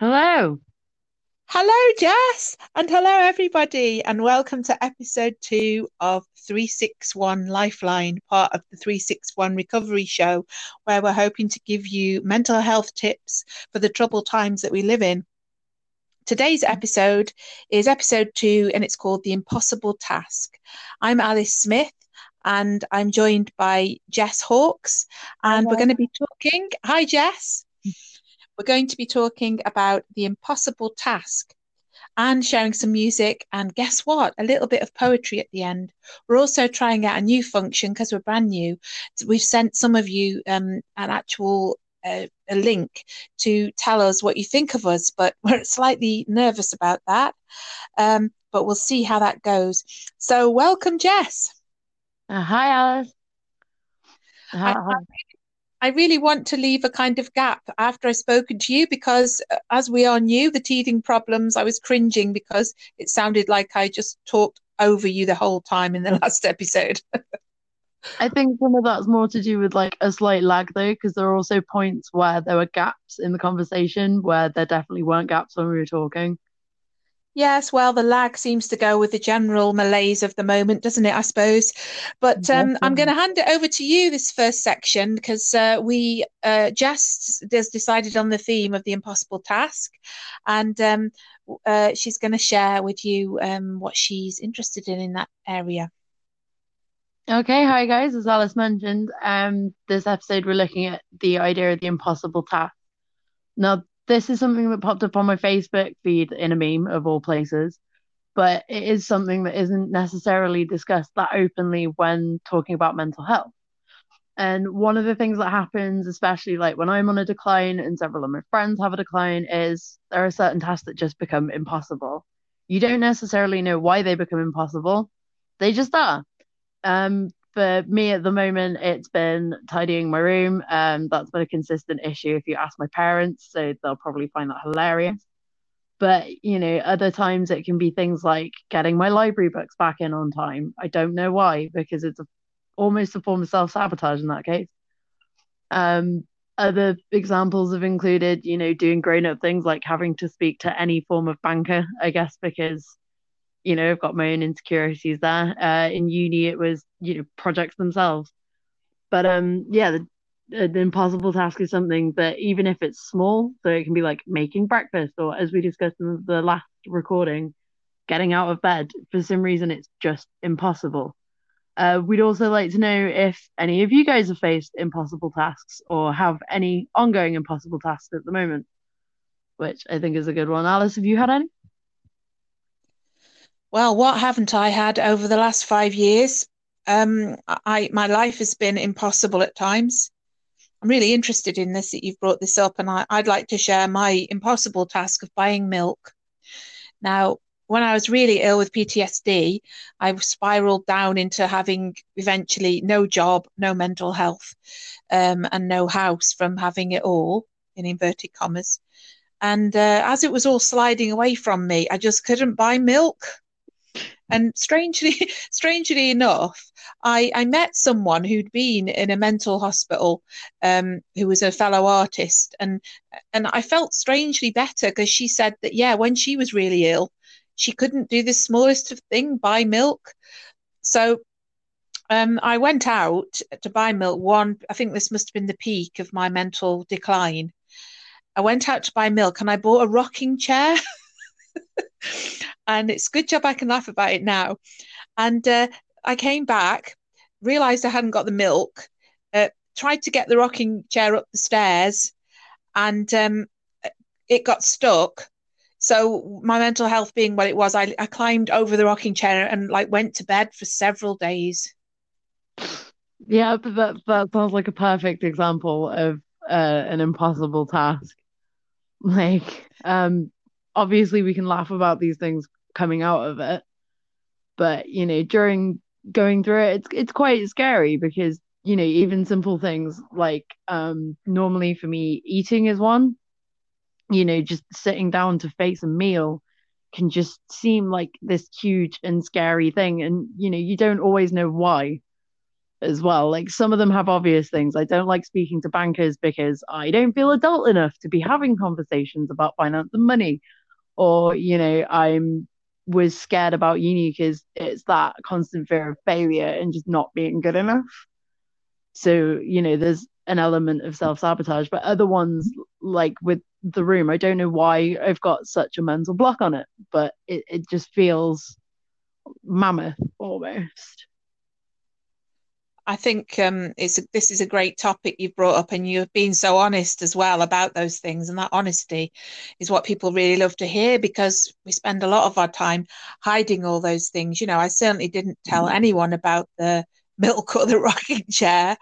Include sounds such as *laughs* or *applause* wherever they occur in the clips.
Hello. Hello, Jess, and hello, everybody, and welcome to episode two of 361 Lifeline, part of the 361 Recovery Show, where we're hoping to give you mental health tips for the troubled times that we live in. Today's episode is episode two, and it's called The Impossible Task. I'm Alice Smith, and I'm joined by Jess Hawkes, and we're going to be talking. Hi, Jess. We're going to be talking about the impossible task and sharing some music. And guess what? A little bit of poetry at the end. We're also trying out a new function because we're brand new. We've sent some of you um, an actual uh, a link to tell us what you think of us, but *laughs* we're slightly nervous about that. Um, but we'll see how that goes. So, welcome, Jess. Uh, hi, Alice. I, I really want to leave a kind of gap after I've spoken to you because, uh, as we all knew, the teething problems, I was cringing because it sounded like I just talked over you the whole time in the *laughs* last episode. I think some of that's more to do with like a slight lag though, because there are also points where there were gaps in the conversation where there definitely weren't gaps when we were talking. Yes, well, the lag seems to go with the general malaise of the moment, doesn't it? I suppose. But um, I'm going to hand it over to you this first section because uh, we uh, just just decided on the theme of the impossible task, and um, uh, she's going to share with you um, what she's interested in in that area. Okay, hi guys. As Alice mentioned, um, this episode we're looking at the idea of the impossible task. Now, this is something that popped up on my Facebook feed in a meme of all places, but it is something that isn't necessarily discussed that openly when talking about mental health. And one of the things that happens, especially like when I'm on a decline and several of my friends have a decline, is there are certain tasks that just become impossible. You don't necessarily know why they become impossible, they just are. Um, for me at the moment, it's been tidying my room. Um, that's been a consistent issue if you ask my parents, so they'll probably find that hilarious. But you know, other times it can be things like getting my library books back in on time. I don't know why, because it's a, almost a form of self sabotage in that case. Um, other examples have included, you know, doing grown up things like having to speak to any form of banker, I guess, because you know, I've got my own insecurities there. Uh, in uni, it was you know projects themselves, but um, yeah, the, the impossible task is something that even if it's small, so it can be like making breakfast, or as we discussed in the last recording, getting out of bed. For some reason, it's just impossible. Uh, we'd also like to know if any of you guys have faced impossible tasks or have any ongoing impossible tasks at the moment, which I think is a good one. Alice, have you had any? Well, what haven't I had over the last five years? Um, I my life has been impossible at times. I'm really interested in this that you've brought this up, and I, I'd like to share my impossible task of buying milk. Now, when I was really ill with PTSD, I spiraled down into having eventually no job, no mental health, um, and no house from having it all in inverted commas. And uh, as it was all sliding away from me, I just couldn't buy milk. And strangely, *laughs* strangely enough, I, I met someone who'd been in a mental hospital, um, who was a fellow artist, and and I felt strangely better because she said that yeah, when she was really ill, she couldn't do the smallest of thing, buy milk. So um, I went out to buy milk. One, I think this must have been the peak of my mental decline. I went out to buy milk and I bought a rocking chair. *laughs* and it's good job I can laugh about it now. And uh, I came back, realised I hadn't got the milk, uh, tried to get the rocking chair up the stairs, and um, it got stuck. So my mental health being what it was, I, I climbed over the rocking chair and like went to bed for several days. Yeah, but that that sounds like a perfect example of uh, an impossible task. *laughs* Like, um, obviously we can laugh about these things coming out of it but you know during going through it it's it's quite scary because you know even simple things like um normally for me eating is one you know just sitting down to face a meal can just seem like this huge and scary thing and you know you don't always know why as well. Like some of them have obvious things. I don't like speaking to bankers because I don't feel adult enough to be having conversations about finance and money. Or, you know, I'm was scared about uni because it's that constant fear of failure and just not being good enough. So, you know, there's an element of self sabotage, but other ones, like with the room, I don't know why I've got such a mental block on it, but it, it just feels mammoth almost. I think um, it's a, this is a great topic you've brought up, and you've been so honest as well about those things. And that honesty is what people really love to hear because we spend a lot of our time hiding all those things. You know, I certainly didn't tell mm. anyone about the *laughs* milk or the rocking chair.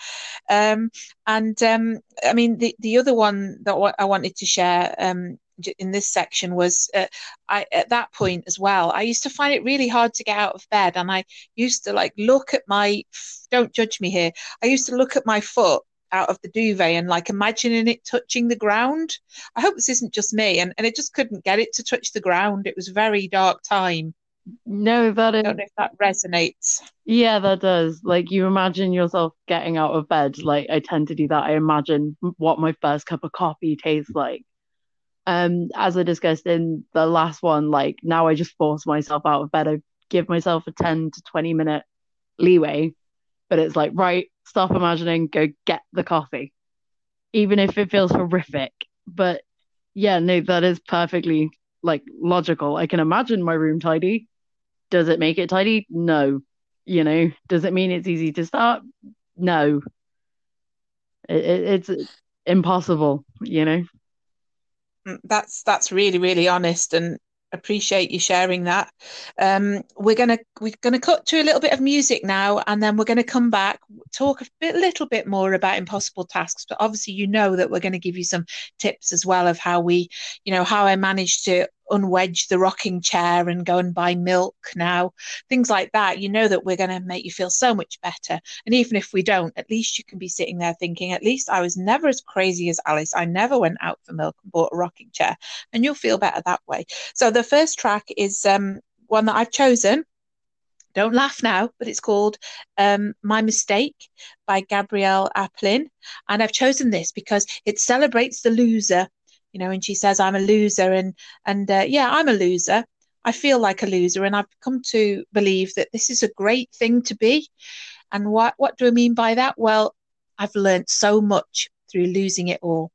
Um, and um, I mean, the, the other one that I wanted to share um, in this section was uh, I at that point as well. I used to find it really hard to get out of bed, and I used to like look at my. Don't judge me here. I used to look at my foot out of the duvet and like imagining it touching the ground. I hope this isn't just me, and and it just couldn't get it to touch the ground. It was a very dark time. No, that is. I don't know if that resonates. Yeah, that does. Like you imagine yourself getting out of bed. Like I tend to do that. I imagine what my first cup of coffee tastes like um, as I discussed in the last one, like now I just force myself out of bed. I give myself a 10 to 20 minute leeway, but it's like, right, stop imagining, go get the coffee, even if it feels horrific. But yeah, no, that is perfectly like logical. I can imagine my room tidy. Does it make it tidy? No. You know, does it mean it's easy to start? No. It, it, it's impossible, you know? Mm, that's that's really really honest and appreciate you sharing that. Um, we're gonna we're gonna cut to a little bit of music now and then we're gonna come back talk a bit little bit more about impossible tasks but obviously you know that we're going to give you some tips as well of how we you know how i managed to unwedge the rocking chair and go and buy milk now, things like that, you know that we're going to make you feel so much better. And even if we don't, at least you can be sitting there thinking, at least I was never as crazy as Alice. I never went out for milk and bought a rocking chair. And you'll feel better that way. So the first track is um, one that I've chosen. Don't laugh now, but it's called um, My Mistake by Gabrielle Aplin. And I've chosen this because it celebrates the loser you know, and she says, I'm a loser. And, and uh, yeah, I'm a loser. I feel like a loser. And I've come to believe that this is a great thing to be. And what, what do I mean by that? Well, I've learned so much through losing it all.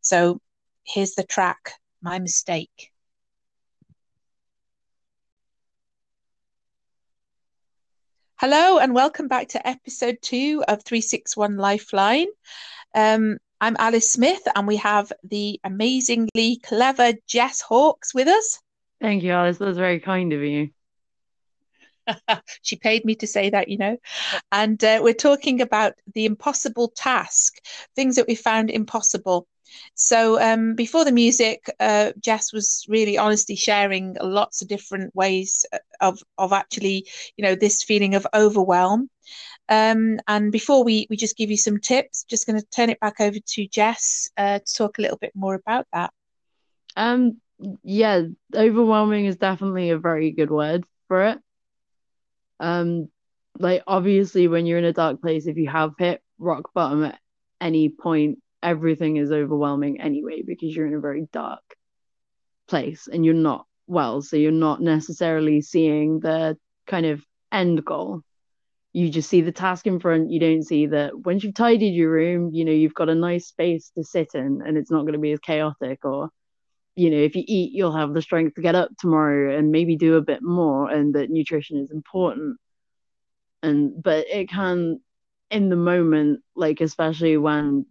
So here's the track, My Mistake. Hello, and welcome back to episode two of 361 Lifeline. Um, I'm Alice Smith, and we have the amazingly clever Jess Hawkes with us. Thank you, Alice. That was very kind of you. *laughs* she paid me to say that, you know. And uh, we're talking about the impossible task, things that we found impossible. So um, before the music, uh, Jess was really honestly sharing lots of different ways uh, of of actually, you know, this feeling of overwhelm. Um, and before we, we just give you some tips, just going to turn it back over to Jess uh, to talk a little bit more about that. Um, yeah, overwhelming is definitely a very good word for it. Um, like obviously, when you're in a dark place, if you have hit rock bottom at any point, everything is overwhelming anyway because you're in a very dark place and you're not well, so you're not necessarily seeing the kind of end goal you just see the task in front. You don't see that once you've tidied your room, you know, you've got a nice space to sit in and it's not going to be as chaotic. Or, you know, if you eat, you'll have the strength to get up tomorrow and maybe do a bit more, and that nutrition is important. And, but it can, in the moment, like, especially when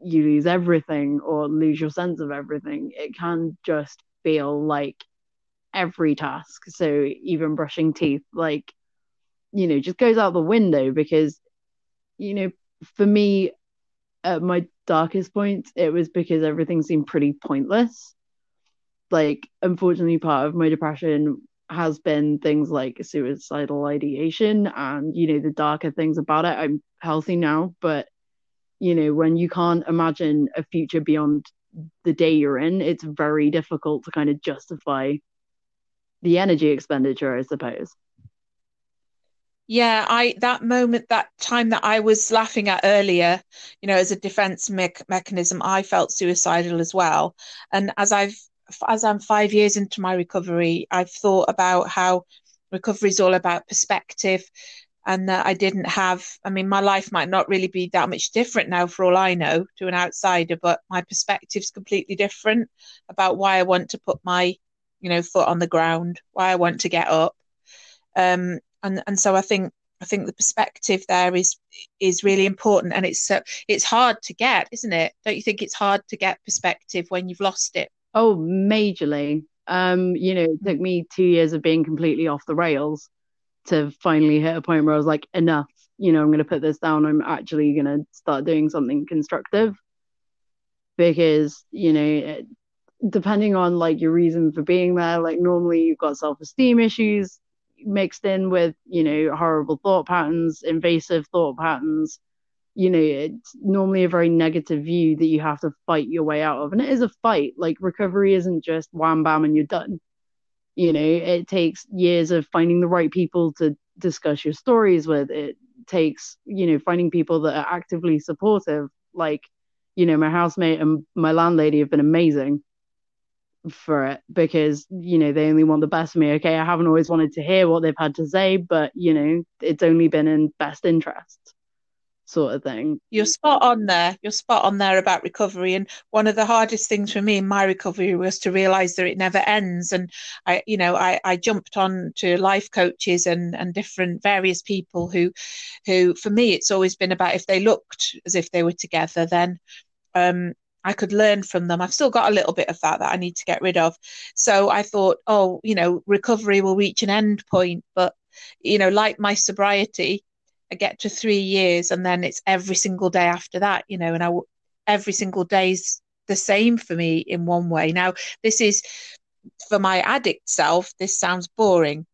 you lose everything or lose your sense of everything, it can just feel like every task. So even brushing teeth, like, you know just goes out the window because you know for me at my darkest point it was because everything seemed pretty pointless like unfortunately part of my depression has been things like suicidal ideation and you know the darker things about it i'm healthy now but you know when you can't imagine a future beyond the day you're in it's very difficult to kind of justify the energy expenditure i suppose Yeah, I that moment, that time that I was laughing at earlier, you know, as a defense me mechanism, I felt suicidal as well. And as I've as I'm five years into my recovery, I've thought about how recovery is all about perspective and that I didn't have I mean my life might not really be that much different now for all I know to an outsider but my perspective's completely different about why I want to put my you know foot on the ground why I want to get up. Um and and so I think I think the perspective there is is really important and it's uh, it's hard to get isn't it? Don't you think it's hard to get perspective when you've lost it oh majorly. Um you know it took me 2 years of being completely off the rails to finally hit a point where I was like enough you know I'm going to put this down. I'm actually going to start doing something constructive. Because you know it, depending on like your reason for being there like normally you've got self-esteem issues mixed in with you know horrible thought patterns invasive thought patterns you know it's normally a very negative view that you have to fight your way out of and it is a fight. Like recovery isn't just wham bam and you're done. You know it takes years of finding the right people to discuss your stories with. It takes you know finding people that are actively supportive. Like you know my housemate and my landlady have been amazing for it because you know they only want the best for me. Okay i haven't always wanted to hear what they've had to say but you know it's only been in best interest sort of thing you're spot on there you're spot on there about recovery and one of the hardest things for me in my recovery was to realize that it never ends and i you know i, I jumped on to life coaches and and different various people who who for me it's always been about if they looked as if they were together then um I could learn from them. I've still got a little bit of that that I need to get rid of. So I thought, oh, you know, recovery will reach an end point. But, you know, like my sobriety, I get to three years and then it's every single day after that, you know, and I every single day's the same for me in one way. Now, this is for my addict self, this sounds boring,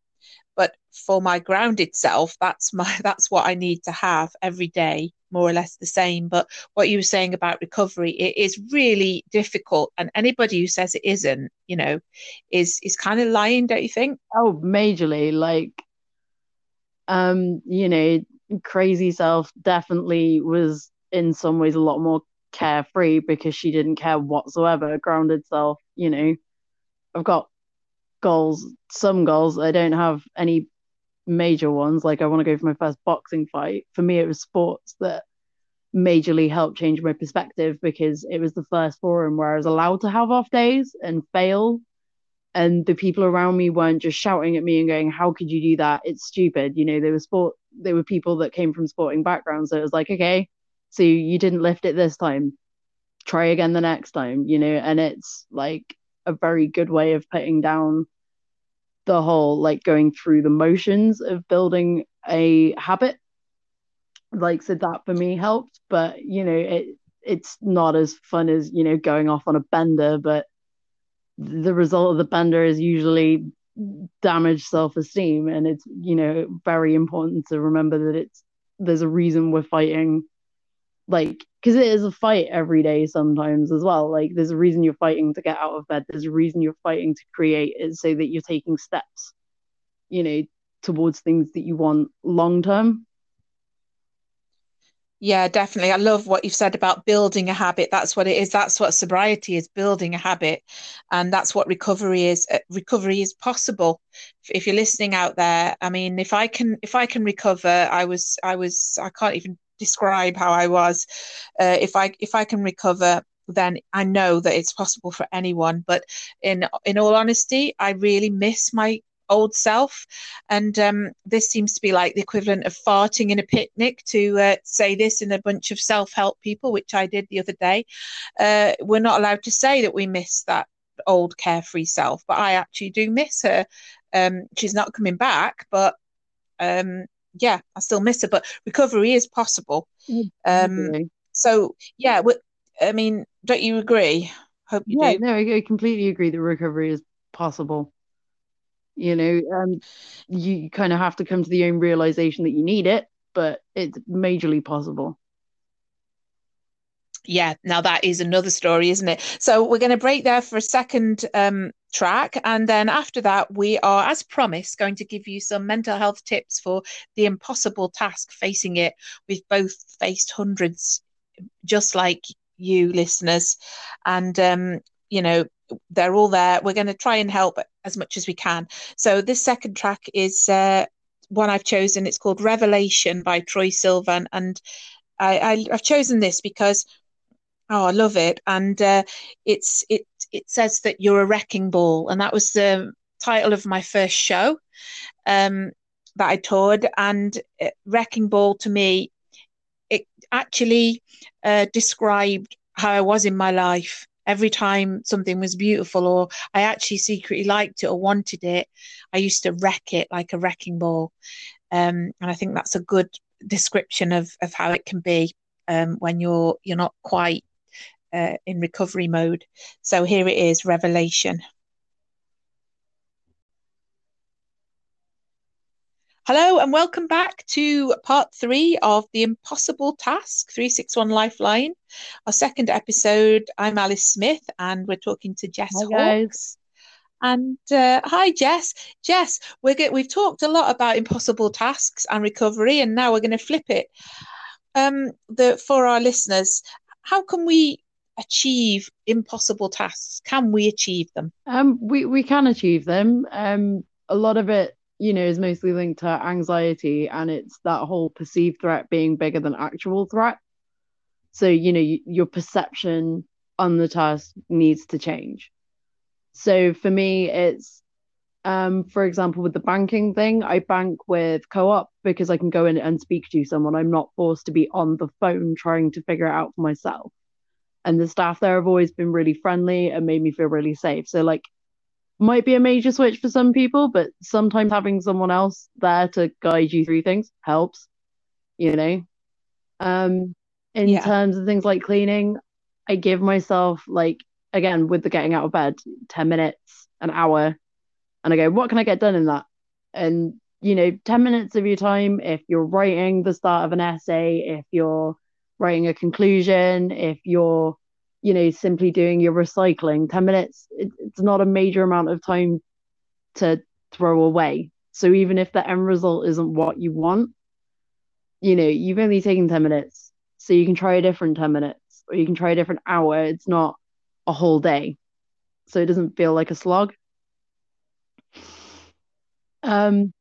but for my grounded self, that's my *laughs* that's what I need to have every day more or less the same. But what you were saying about recovery, it is really difficult. And anybody who says it isn't, you know, is is kind of lying, don't you think? Oh, majorly. Like, um, you know, crazy self definitely was in some ways a lot more carefree because she didn't care whatsoever. Grounded self, you know, I've got goals, some goals. I don't have any major ones. Like I want to go for my first boxing fight. For me, it was sports that majorly helped change my perspective because it was the first forum where I was allowed to have off days and fail. And the people around me weren't just shouting at me and going, How could you do that? It's stupid. You know, they were sport they were people that came from sporting backgrounds. So it was like, okay, so you didn't lift it this time. Try again the next time, you know, and it's like a very good way of putting down the whole like going through the motions of building a habit like so that for me helped but you know it it's not as fun as you know going off on a bender but the result of the bender is usually damaged self-esteem and it's you know very important to remember that it's there's a reason we're fighting like because it is a fight every day sometimes as well. Like there's a reason you're fighting to get out of bed. There's a reason you're fighting to create it so that you're taking steps you know towards things that you want long term yeah definitely. I love what you've said about building a habit. That's what it is. That's what sobriety is building a habit. And that's what recovery is uh, recovery is possible. If you're listening out there i mean if i can if i can recover i was i was i can't even describe how I was. Uh, if I if I can recover, then I know that it's possible for anyone. But in in all honesty, I really miss my old self, and um, this seems to be like the equivalent of farting in a picnic to uh, say this in a bunch of self help people, which I did the other day. Uh, we're not allowed to say that we miss that old carefree self, but I actually do miss her. Um, she's not coming back, but um, yeah, I still miss her, but recovery is possible. Um, so yeah, I mean, don't you agree? Hope you yeah, do. No, I completely agree that recovery is possible. You know, um, you kind of have to come to the own realization that you need it, but it's majorly possible. yeah, now that is another story, isn't it? So we're going to break there for a second um, track. And then after that, we are, as promised, going to give you some mental health tips for the impossible task facing it. We've both faced hundreds, just like you listeners. And, um, you know, they're all there. We're going to try and help as much as we can. So this second track is uh, one I've chosen. It's called Revelation by Troye Sivan. And I, I've chosen this because Oh, I love it, and uh, it's it it says that you're a wrecking ball, and that was the title of my first show um, that I toured. And uh, wrecking ball to me, it actually uh, described how I was in my life. Every time something was beautiful, or I actually secretly liked it or wanted it, I used to wreck it like a wrecking ball. Um, and I think that's a good description of of how it can be um, when you're you're not quite uh, in recovery mode. So here it is Revelation. Hello and welcome back to part three of the Impossible Task 361 Lifeline, our second episode. I'm Alice Smith and we're talking to Jess Hi, Hawkes. And uh, hi, Jess. Jess, we're get, we've talked a lot about impossible tasks and recovery, and now we're going to flip it. Um, the for our listeners, how can we achieve impossible tasks? Can we achieve them? Um, we we can achieve them. Um, a lot of it, you know, is mostly linked to anxiety, and it's that whole perceived threat being bigger than actual threat. So you know, your perception on the task needs to change. So for me, it's um, for example, with the banking thing, I bank with Co-op because I can go in and speak to someone. I'm not forced to be on the phone trying to figure it out for myself and the staff there have always been really friendly and made me feel really safe. So like might be a major switch for some people, but sometimes having someone else there to guide you through things helps, you know. Um in yeah. terms of things like cleaning, I give myself like again with the getting out of bed 10 minutes, an hour, and I go, what can I get done in that? And you know, 10 minutes of your time if you're writing the start of an essay, if you're writing a conclusion, if you're, you know, simply doing your recycling, 10 minutes, it, it's not a major amount of time to throw away. So even if the end result isn't what you want, you know, you've only taken 10 minutes. So you can try a different 10 minutes or you can try a different hour. It's not a whole day. So it doesn't feel like a slog. Um,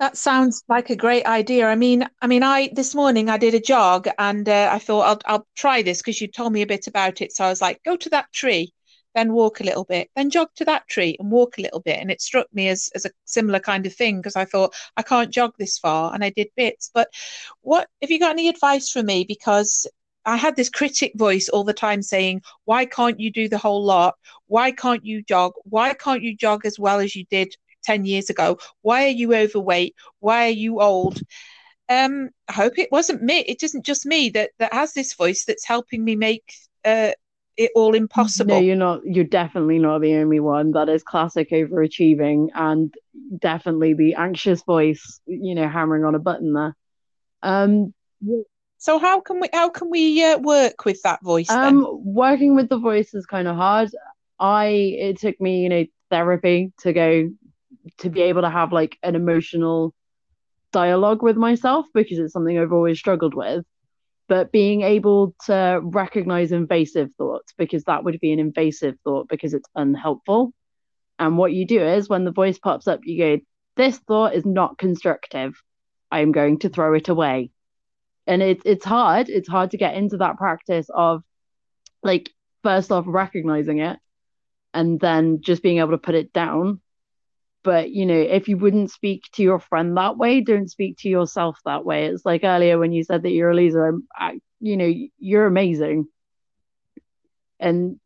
that sounds like a great idea. I mean, I mean, I this morning I did a jog and uh, I thought I'll I'll try this because you told me a bit about it. So I was like, go to that tree, then walk a little bit, then jog to that tree and walk a little bit. And it struck me as as a similar kind of thing because I thought I can't jog this far, and I did bits. But what have you got any advice for me? Because I had this critic voice all the time saying, Why can't you do the whole lot? Why can't you jog? Why can't you jog as well as you did 10 years ago. Why are you overweight? Why are you old? Um, I hope it wasn't me. It isn't just me that, that has this voice that's helping me make uh, it all impossible. No, you're not. You're definitely not the only one. That is classic overachieving and definitely the anxious voice, you know, hammering on a button there. Um, so how can we how can we uh, work with that voice? Um, then? working with the voice is kind of hard. I it took me, you know, therapy to go to be able to have like an emotional dialogue with myself because it's something I've always struggled with. But being able to recognize invasive thoughts because that would be an invasive thought because it's unhelpful. And what you do is when the voice pops up, you go, This thought is not constructive. I'm going to throw it away. And it's it's hard. It's hard to get into that practice of like first off recognizing it and then just being able to put it down but you know if you wouldn't speak to your friend that way don't speak to yourself that way. It's like earlier when you said that you're a loser I, you know you're amazing. And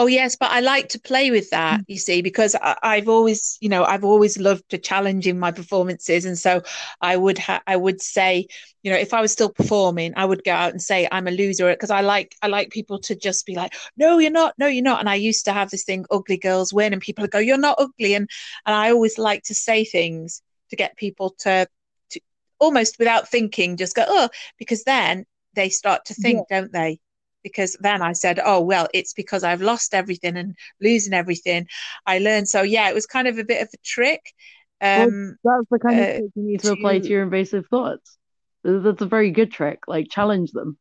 Oh yes, but I like to play with that, mm. you see, because I, have always, you know, I've always loved to challenge in my performances, and so I would, ha- I would say, you know, if I was still performing, I would go out and say I'm a loser because I like, I like people to just be like, no, you're not, no, you're not, and I used to have this thing, ugly girls win, and people would go, you're not ugly, and and I always like to say things to get people to, to almost without thinking, just go, oh, because then they start to think, yeah. don't they? Because then I said, oh, well, it's because I've lost everything and losing everything. I learned. So, yeah, it was kind of a bit of a trick. Um, well, that's the kind uh, of trick you need to, to apply to your invasive thoughts. That's a very good trick. Like, challenge them.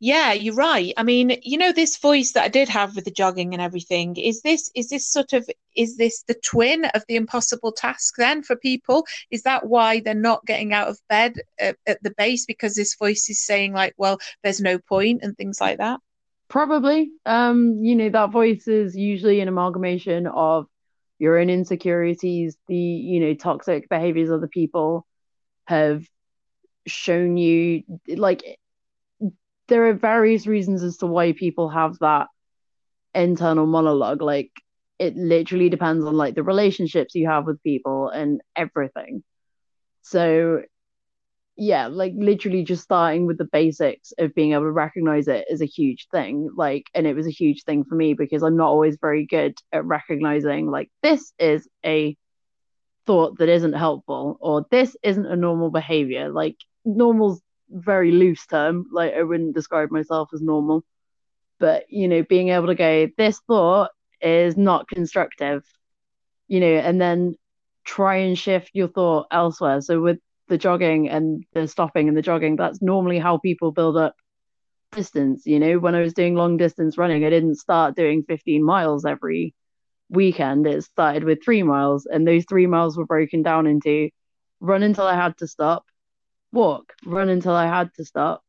Yeah, you're right. I mean, you know, this voice that I did have with the jogging and everything, is this is this sort of is this the twin of the impossible task then for people? Is that why they're not getting out of bed at, at the base because this voice is saying like, well, there's no point and things like that? Probably. Um, you know, that voice is usually an amalgamation of your own insecurities, the, you know, toxic behaviors of the people have shown you like there are various reasons as to why people have that internal monologue. Like it literally depends on like the relationships you have with people and everything. So yeah, like literally just starting with the basics of being able to recognize it is a huge thing. Like, and it was a huge thing for me because I'm not always very good at recognizing like this is a thought that isn't helpful or this isn't a normal behavior. Like normal's very loose term. Like I wouldn't describe myself as normal. But you know, being able to go, this thought is not constructive, you know, and then try and shift your thought elsewhere. So with the jogging and the stopping and the jogging, that's normally how people build up distance. You know, when I was doing long distance running, I didn't start doing 15 miles every weekend. It started with three miles, and those three miles were broken down into run until I had to stop, walk, run until I had to stop,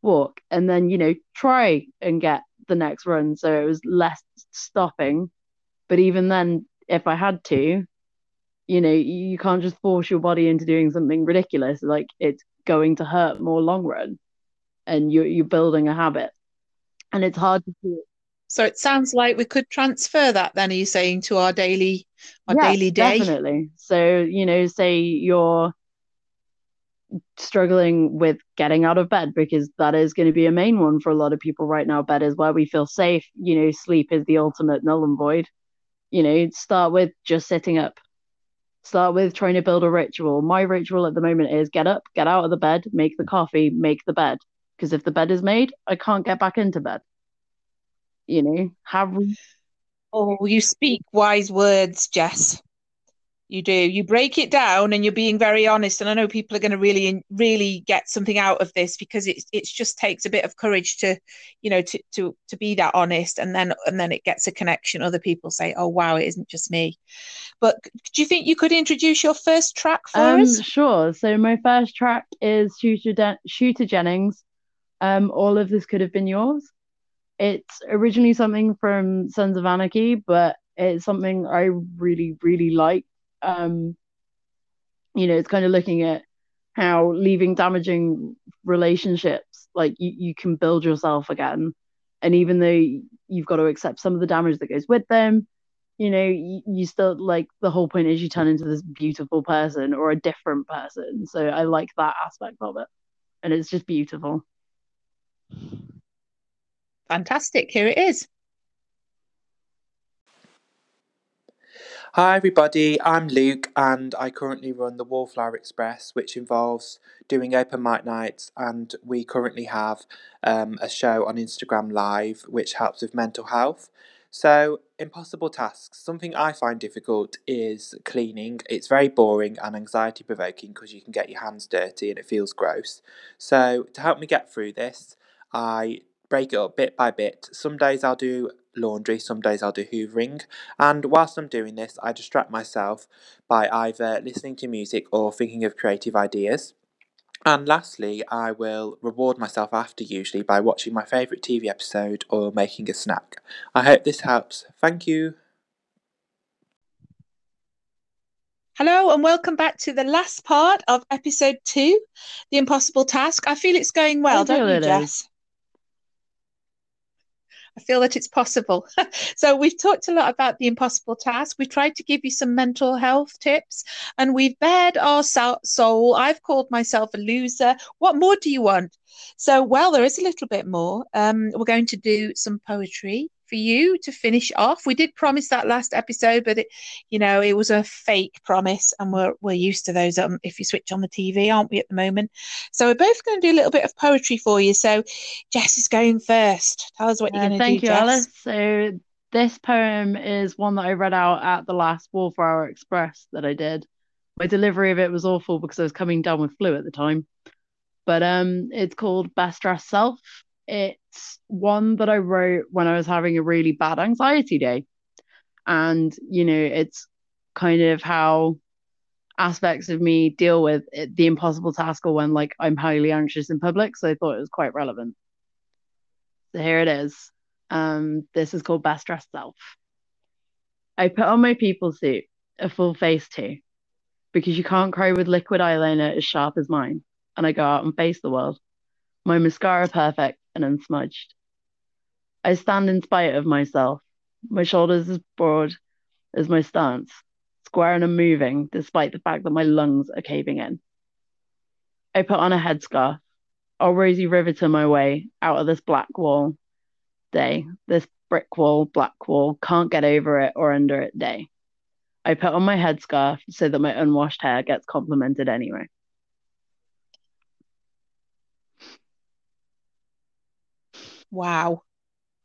walk, and then, you know, try and get the next run. So it was less stopping. But even then, if I had to, you know, you can't just force your body into doing something ridiculous. Like it's going to hurt more long run. And you're you're building a habit. And it's hard to do so it sounds like we could transfer that then, are you saying, to our daily our yeah, daily day? Definitely. So, you know, say you're struggling with getting out of bed because that is going to be a main one for a lot of people right now. Bed is where we feel safe. You know, sleep is the ultimate null and void. You know, start with just sitting up. Start with trying to build a ritual. My ritual at the moment is get up, get out of the bed, make the coffee, make the bed. Because if the bed is made, I can't get back into bed. You know, have. Oh, you speak wise words, Jess. You do. You break it down, and you're being very honest. And I know people are going to really, really get something out of this because it it just takes a bit of courage to, you know, to to to be that honest, and then and then it gets a connection. Other people say, "Oh, wow, it isn't just me." But do you think you could introduce your first track for um, us? Sure. So my first track is Shooter De- Shooter Jennings. Um, all of this could have been yours. It's originally something from Sons of Anarchy, but it's something I really, really like um, you know, it's kind of looking at how leaving damaging relationships, like you, you can build yourself again. And even though you've got to accept some of the damage that goes with them, you know, you, you still like the whole point is you turn into this beautiful person or a different person. So I like that aspect of it. And it's just beautiful. Fantastic. Here it is. Hi everybody, I'm Luke and I currently run the Wallflower Express, which involves doing open mic nights, and we currently have um, a show on Instagram Live which helps with mental health. So, impossible tasks. Something I find difficult is cleaning. It's very boring and anxiety provoking because you can get your hands dirty and it feels gross. So, to help me get through this, I break it up bit by bit. Some days I'll do laundry, some days I'll do hoovering, and whilst I'm doing this, I distract myself by either listening to music or thinking of creative ideas. And lastly, I will reward myself after usually by watching my favourite TV episode or making a snack. I hope this helps. Thank you. Hello and welcome back to the last part of episode two, The Impossible Task. I feel it's going well, don't you, Jess? I feel that it's possible. *laughs* so we've talked a lot about the impossible task. We've tried to give you some mental health tips and we've bared our soul. I've called myself a loser. What more do you want? So, well, there is a little bit more. Um, we're going to do some poetry for you to finish off. We did promise that last episode, but it, you know, it was a fake promise, and we're we're used to those. Um, if you switch on the TV, aren't we at the moment? So we're both going to do a little bit of poetry for you. So Jess is going first. Tell us what you're Uh, going to do. thank you, Jess. Alice. So this poem is one that I read out at the last Wallflower Express that I did. My delivery of it was awful because I was coming down with flu at the time. But um, it's called Best Dressed Self. It's one that I wrote when I was having a really bad anxiety day. And, you know, it's kind of how aspects of me deal with it, the impossible task or when like I'm highly anxious in public. So I thought it was quite relevant. So here it is. Um, this is called Best Dressed Self. I put on my people suit, a full face too, because you can't cry with liquid eyeliner as sharp as mine, and I go out and face the world. My mascara perfect and unsmudged. I stand in spite of myself. My shoulders as broad as my stance, square and unmoving, despite the fact that my lungs are caving in. I put on a headscarf. I'll rosy riveter my way out of this black wall day, this brick wall, black wall, can't get over it or under it day. I put on my headscarf so that my unwashed hair gets complimented anyway. Wow.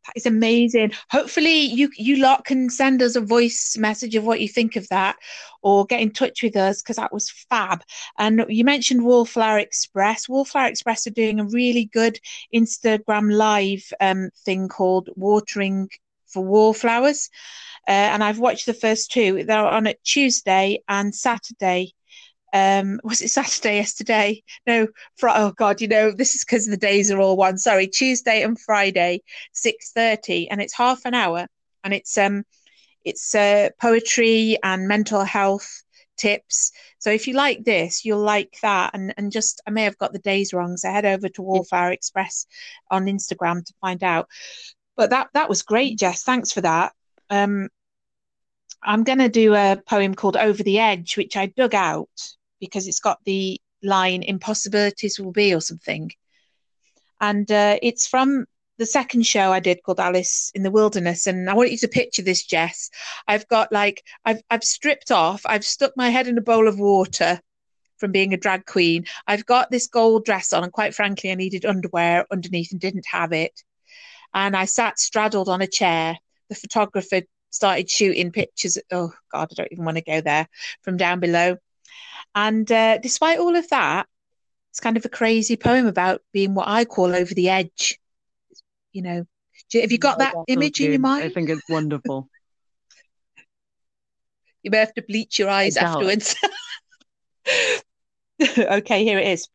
That is amazing. Hopefully you you lot can send us a voice message of what you think of that or get in touch with us because that was fab. And you mentioned Wallflower Express. Wallflower Express are doing a really good Instagram live um, thing called Watering for Wallflowers. Uh, and I've watched the first two. They're on at Tuesday and Saturday um was it saturday yesterday? No fr- oh god you know this is because the days are all one. Sorry tuesday and friday 6.30 and it's half an hour and it's um it's uh, poetry and mental health tips. So if you like this you'll like that and and just i may have got the days wrong so head over to wallflower express on instagram to find out. But that that was great jess. Thanks for that. Um I'm going to do a poem called Over the Edge, which I dug out because it's got the line Impossibilities Will Be or something. And uh, it's from the second show I did called Alice in the Wilderness. And I want you to picture this, Jess. I've got like, I've, I've stripped off, I've stuck my head in a bowl of water from being a drag queen. I've got this gold dress on, and quite frankly, I needed underwear underneath and didn't have it. And I sat straddled on a chair. The photographer started shooting pictures. Oh God, I don't even want to go there from down below. And uh, despite all of that, it's kind of a crazy poem about being what I call over the edge. You know, have you got that That's image in your mind? I think it's wonderful. *laughs* You may have to bleach your eyes afterwards. *laughs* okay, here it is.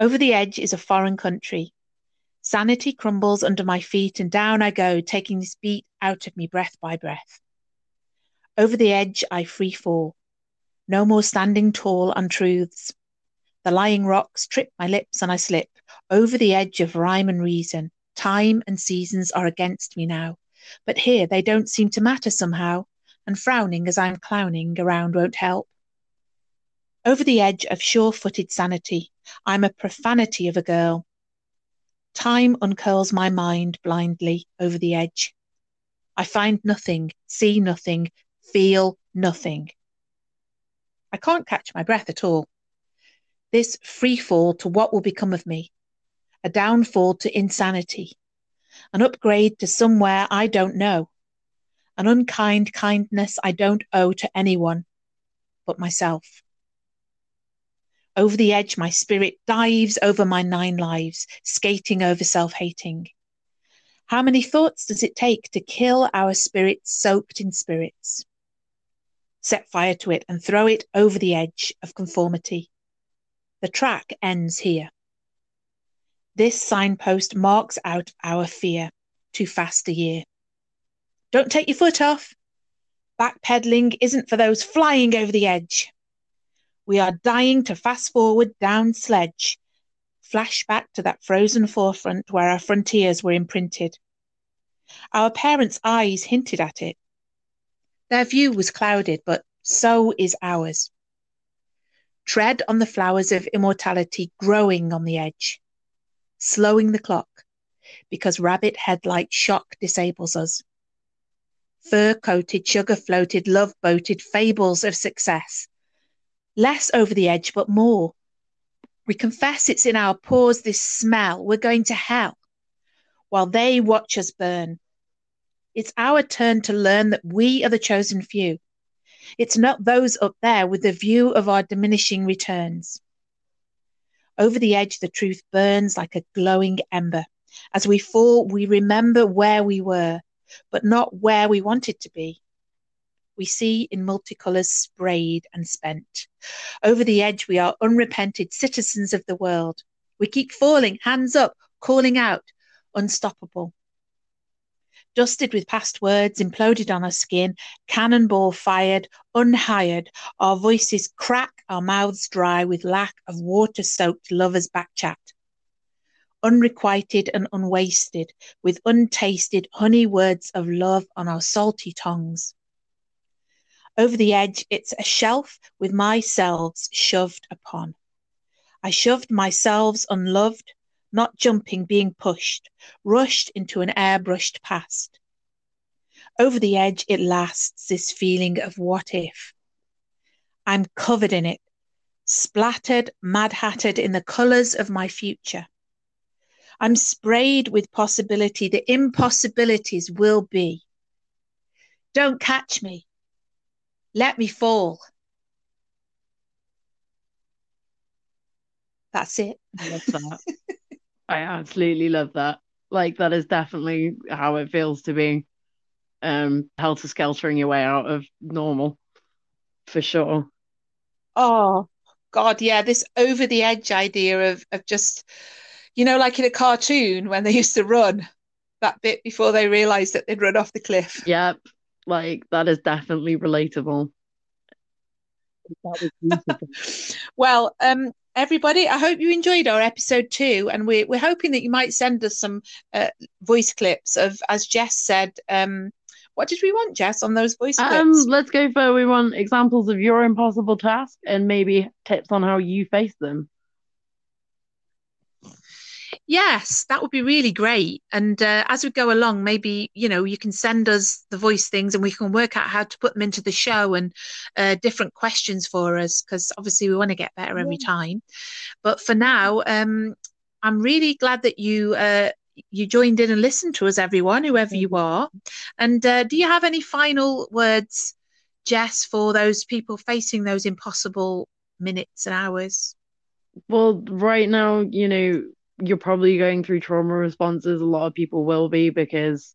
Over the edge is a foreign country. Sanity crumbles under my feet, and down I go, taking this beat out of me breath by breath. Over the edge I free fall. No more standing tall untruths. The lying rocks trip my lips, and I slip over the edge of rhyme and reason. Time and seasons are against me now, but here they don't seem to matter somehow, and frowning as I'm clowning around won't help. Over the edge of sure footed sanity, I'm a profanity of a girl. Time uncurls my mind blindly over the edge. I find nothing, see nothing, feel nothing. I can't catch my breath at all. This free fall to what will become of me, a downfall to insanity, an upgrade to somewhere I don't know, an unkind kindness I don't owe to anyone but myself. Over the edge, my spirit dives over my nine lives, skating over self hating. How many thoughts does it take to kill our spirits soaked in spirits? Set fire to it and throw it over the edge of conformity. The track ends here. This signpost marks out our fear. Too fast a year. Don't take your foot off. Backpedaling isn't for those flying over the edge. We are dying to fast forward down sledge, flash back to that frozen forefront where our frontiers were imprinted. Our parents' eyes hinted at it. Their view was clouded, but so is ours. Tread on the flowers of immortality growing on the edge, slowing the clock, because rabbit headlight shock disables us. Fur coated, sugar floated, love boated fables of success. Less over the edge, but more. We confess it's in our pores, this smell. We're going to hell while they watch us burn. It's our turn to learn that we are the chosen few. It's not those up there with the view of our diminishing returns. Over the edge, the truth burns like a glowing ember. As we fall, we remember where we were, but not where we wanted to be. We see in multicolours sprayed and spent. Over the edge, we are unrepented citizens of the world. We keep falling, hands up, calling out, unstoppable dusted with past words, imploded on our skin, cannonball fired, unhired, our voices crack, our mouths dry with lack of water soaked lovers' backchat. Unrequited and unwasted, with untasted honey words of love on our salty tongues. Over the edge, it's a shelf with myselves shoved upon. I shoved myselves unloved, not jumping, being pushed, rushed into an airbrushed past. Over the edge, it lasts, this feeling of what if. I'm covered in it, splattered, mad hatted in the colours of my future. I'm sprayed with possibility. The impossibilities will be. Don't catch me. Let me fall. That's it. I love that. *laughs* I absolutely love that. Like that is definitely how it feels to be um helter skeltering your way out of normal for sure. Oh God, yeah, this over the edge idea of of just you know, like in a cartoon when they used to run that bit before they realized that they'd run off the cliff. Yep. Like that is definitely relatable. *laughs* well, um, everybody, I hope you enjoyed our episode two, and we're we're hoping that you might send us some uh, voice clips of, as Jess said, um, what did we want, Jess, on those voice clips? Um, let's go for we want examples of your impossible task and maybe tips on how you face them. Yes, that would be really great. And uh, as we go along, maybe you know you can send us the voice things, and we can work out how to put them into the show and uh, different questions for us because obviously we want to get better every time. But for now, um, I'm really glad that you uh, you joined in and listened to us, everyone, whoever you are. And uh, do you have any final words, Jess, for those people facing those impossible minutes and hours? Well, right now, you know, you're probably going through trauma responses. A lot of people will be because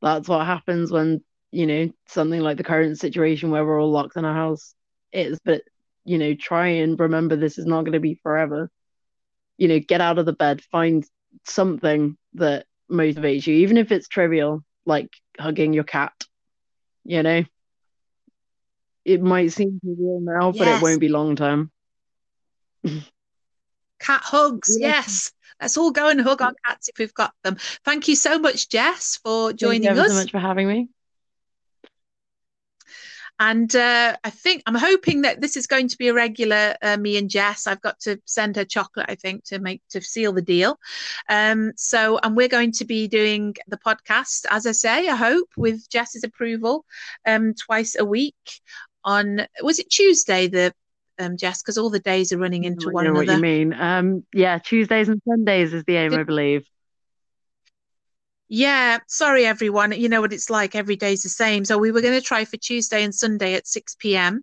that's what happens when, you know, something like the current situation where we're all locked in a house is. But, you know, try and remember this is not going to be forever. You know, get out of the bed, find something that motivates you, even if it's trivial, like hugging your cat, you know. It might seem trivial now, yes. but it won't be long term. *laughs* Cat hugs, yes. yes. Let's all go and hug our cats if we've got them. Thank you so much, Jess, for joining us. Thank you us. so much for having me. And uh, I think I'm hoping that this is going to be a regular. Uh, me and Jess. I've got to send her chocolate. I think to make to seal the deal. Um, so, and we're going to be doing the podcast, as I say. I hope with Jess's approval, um, twice a week. On was it Tuesday the um, Jess? Because all the days are running into one another. What you mean? Um, yeah, Tuesdays and Sundays is the aim, I believe. Yeah, sorry everyone. You know what it's like. Every day's the same. So we were going to try for Tuesday and Sunday at 6 p.m.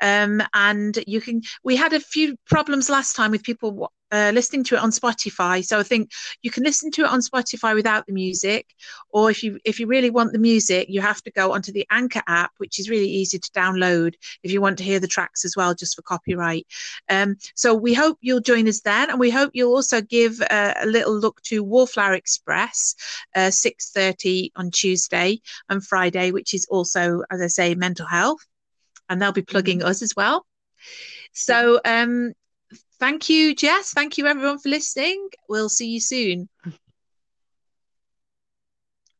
Um, and you can. We had a few problems last time with people uh, listening to it on Spotify. So I think you can listen to it on Spotify without the music, or if you if you really want the music, you have to go onto the Anchor app, which is really easy to download if you want to hear the tracks as well, just for copyright. Um, so we hope you'll join us then, and we hope you'll also give uh, a little look to Wallflower Express, uh, six thirty on Tuesday and Friday, which is also, as I say, mental health, and they'll be plugging mm-hmm. us as well. So um, Thank you, Jess. Thank you, everyone, for listening. We'll see you soon.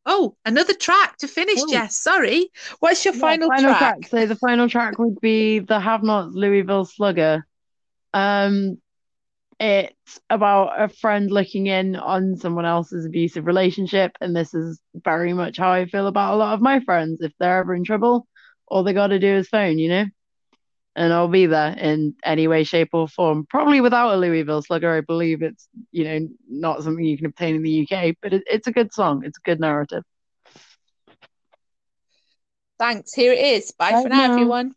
Oh, another track to finish, oh. Jess. Sorry. What's your yeah, final, final track? track? So the final track would be the Have Nots Louisville Slugger. Um, it's about a friend looking in on someone else's abusive relationship. And this is very much how I feel about a lot of my friends. If they're ever in trouble, all they got to do is phone, you know? And I'll be there in any way, shape, or form. Probably without a Louisville slugger. I believe it's, you know, not something you can obtain in the UK, but it, it's a good song. It's a good narrative. Thanks. Here it is. Bye, Bye for now, now, everyone.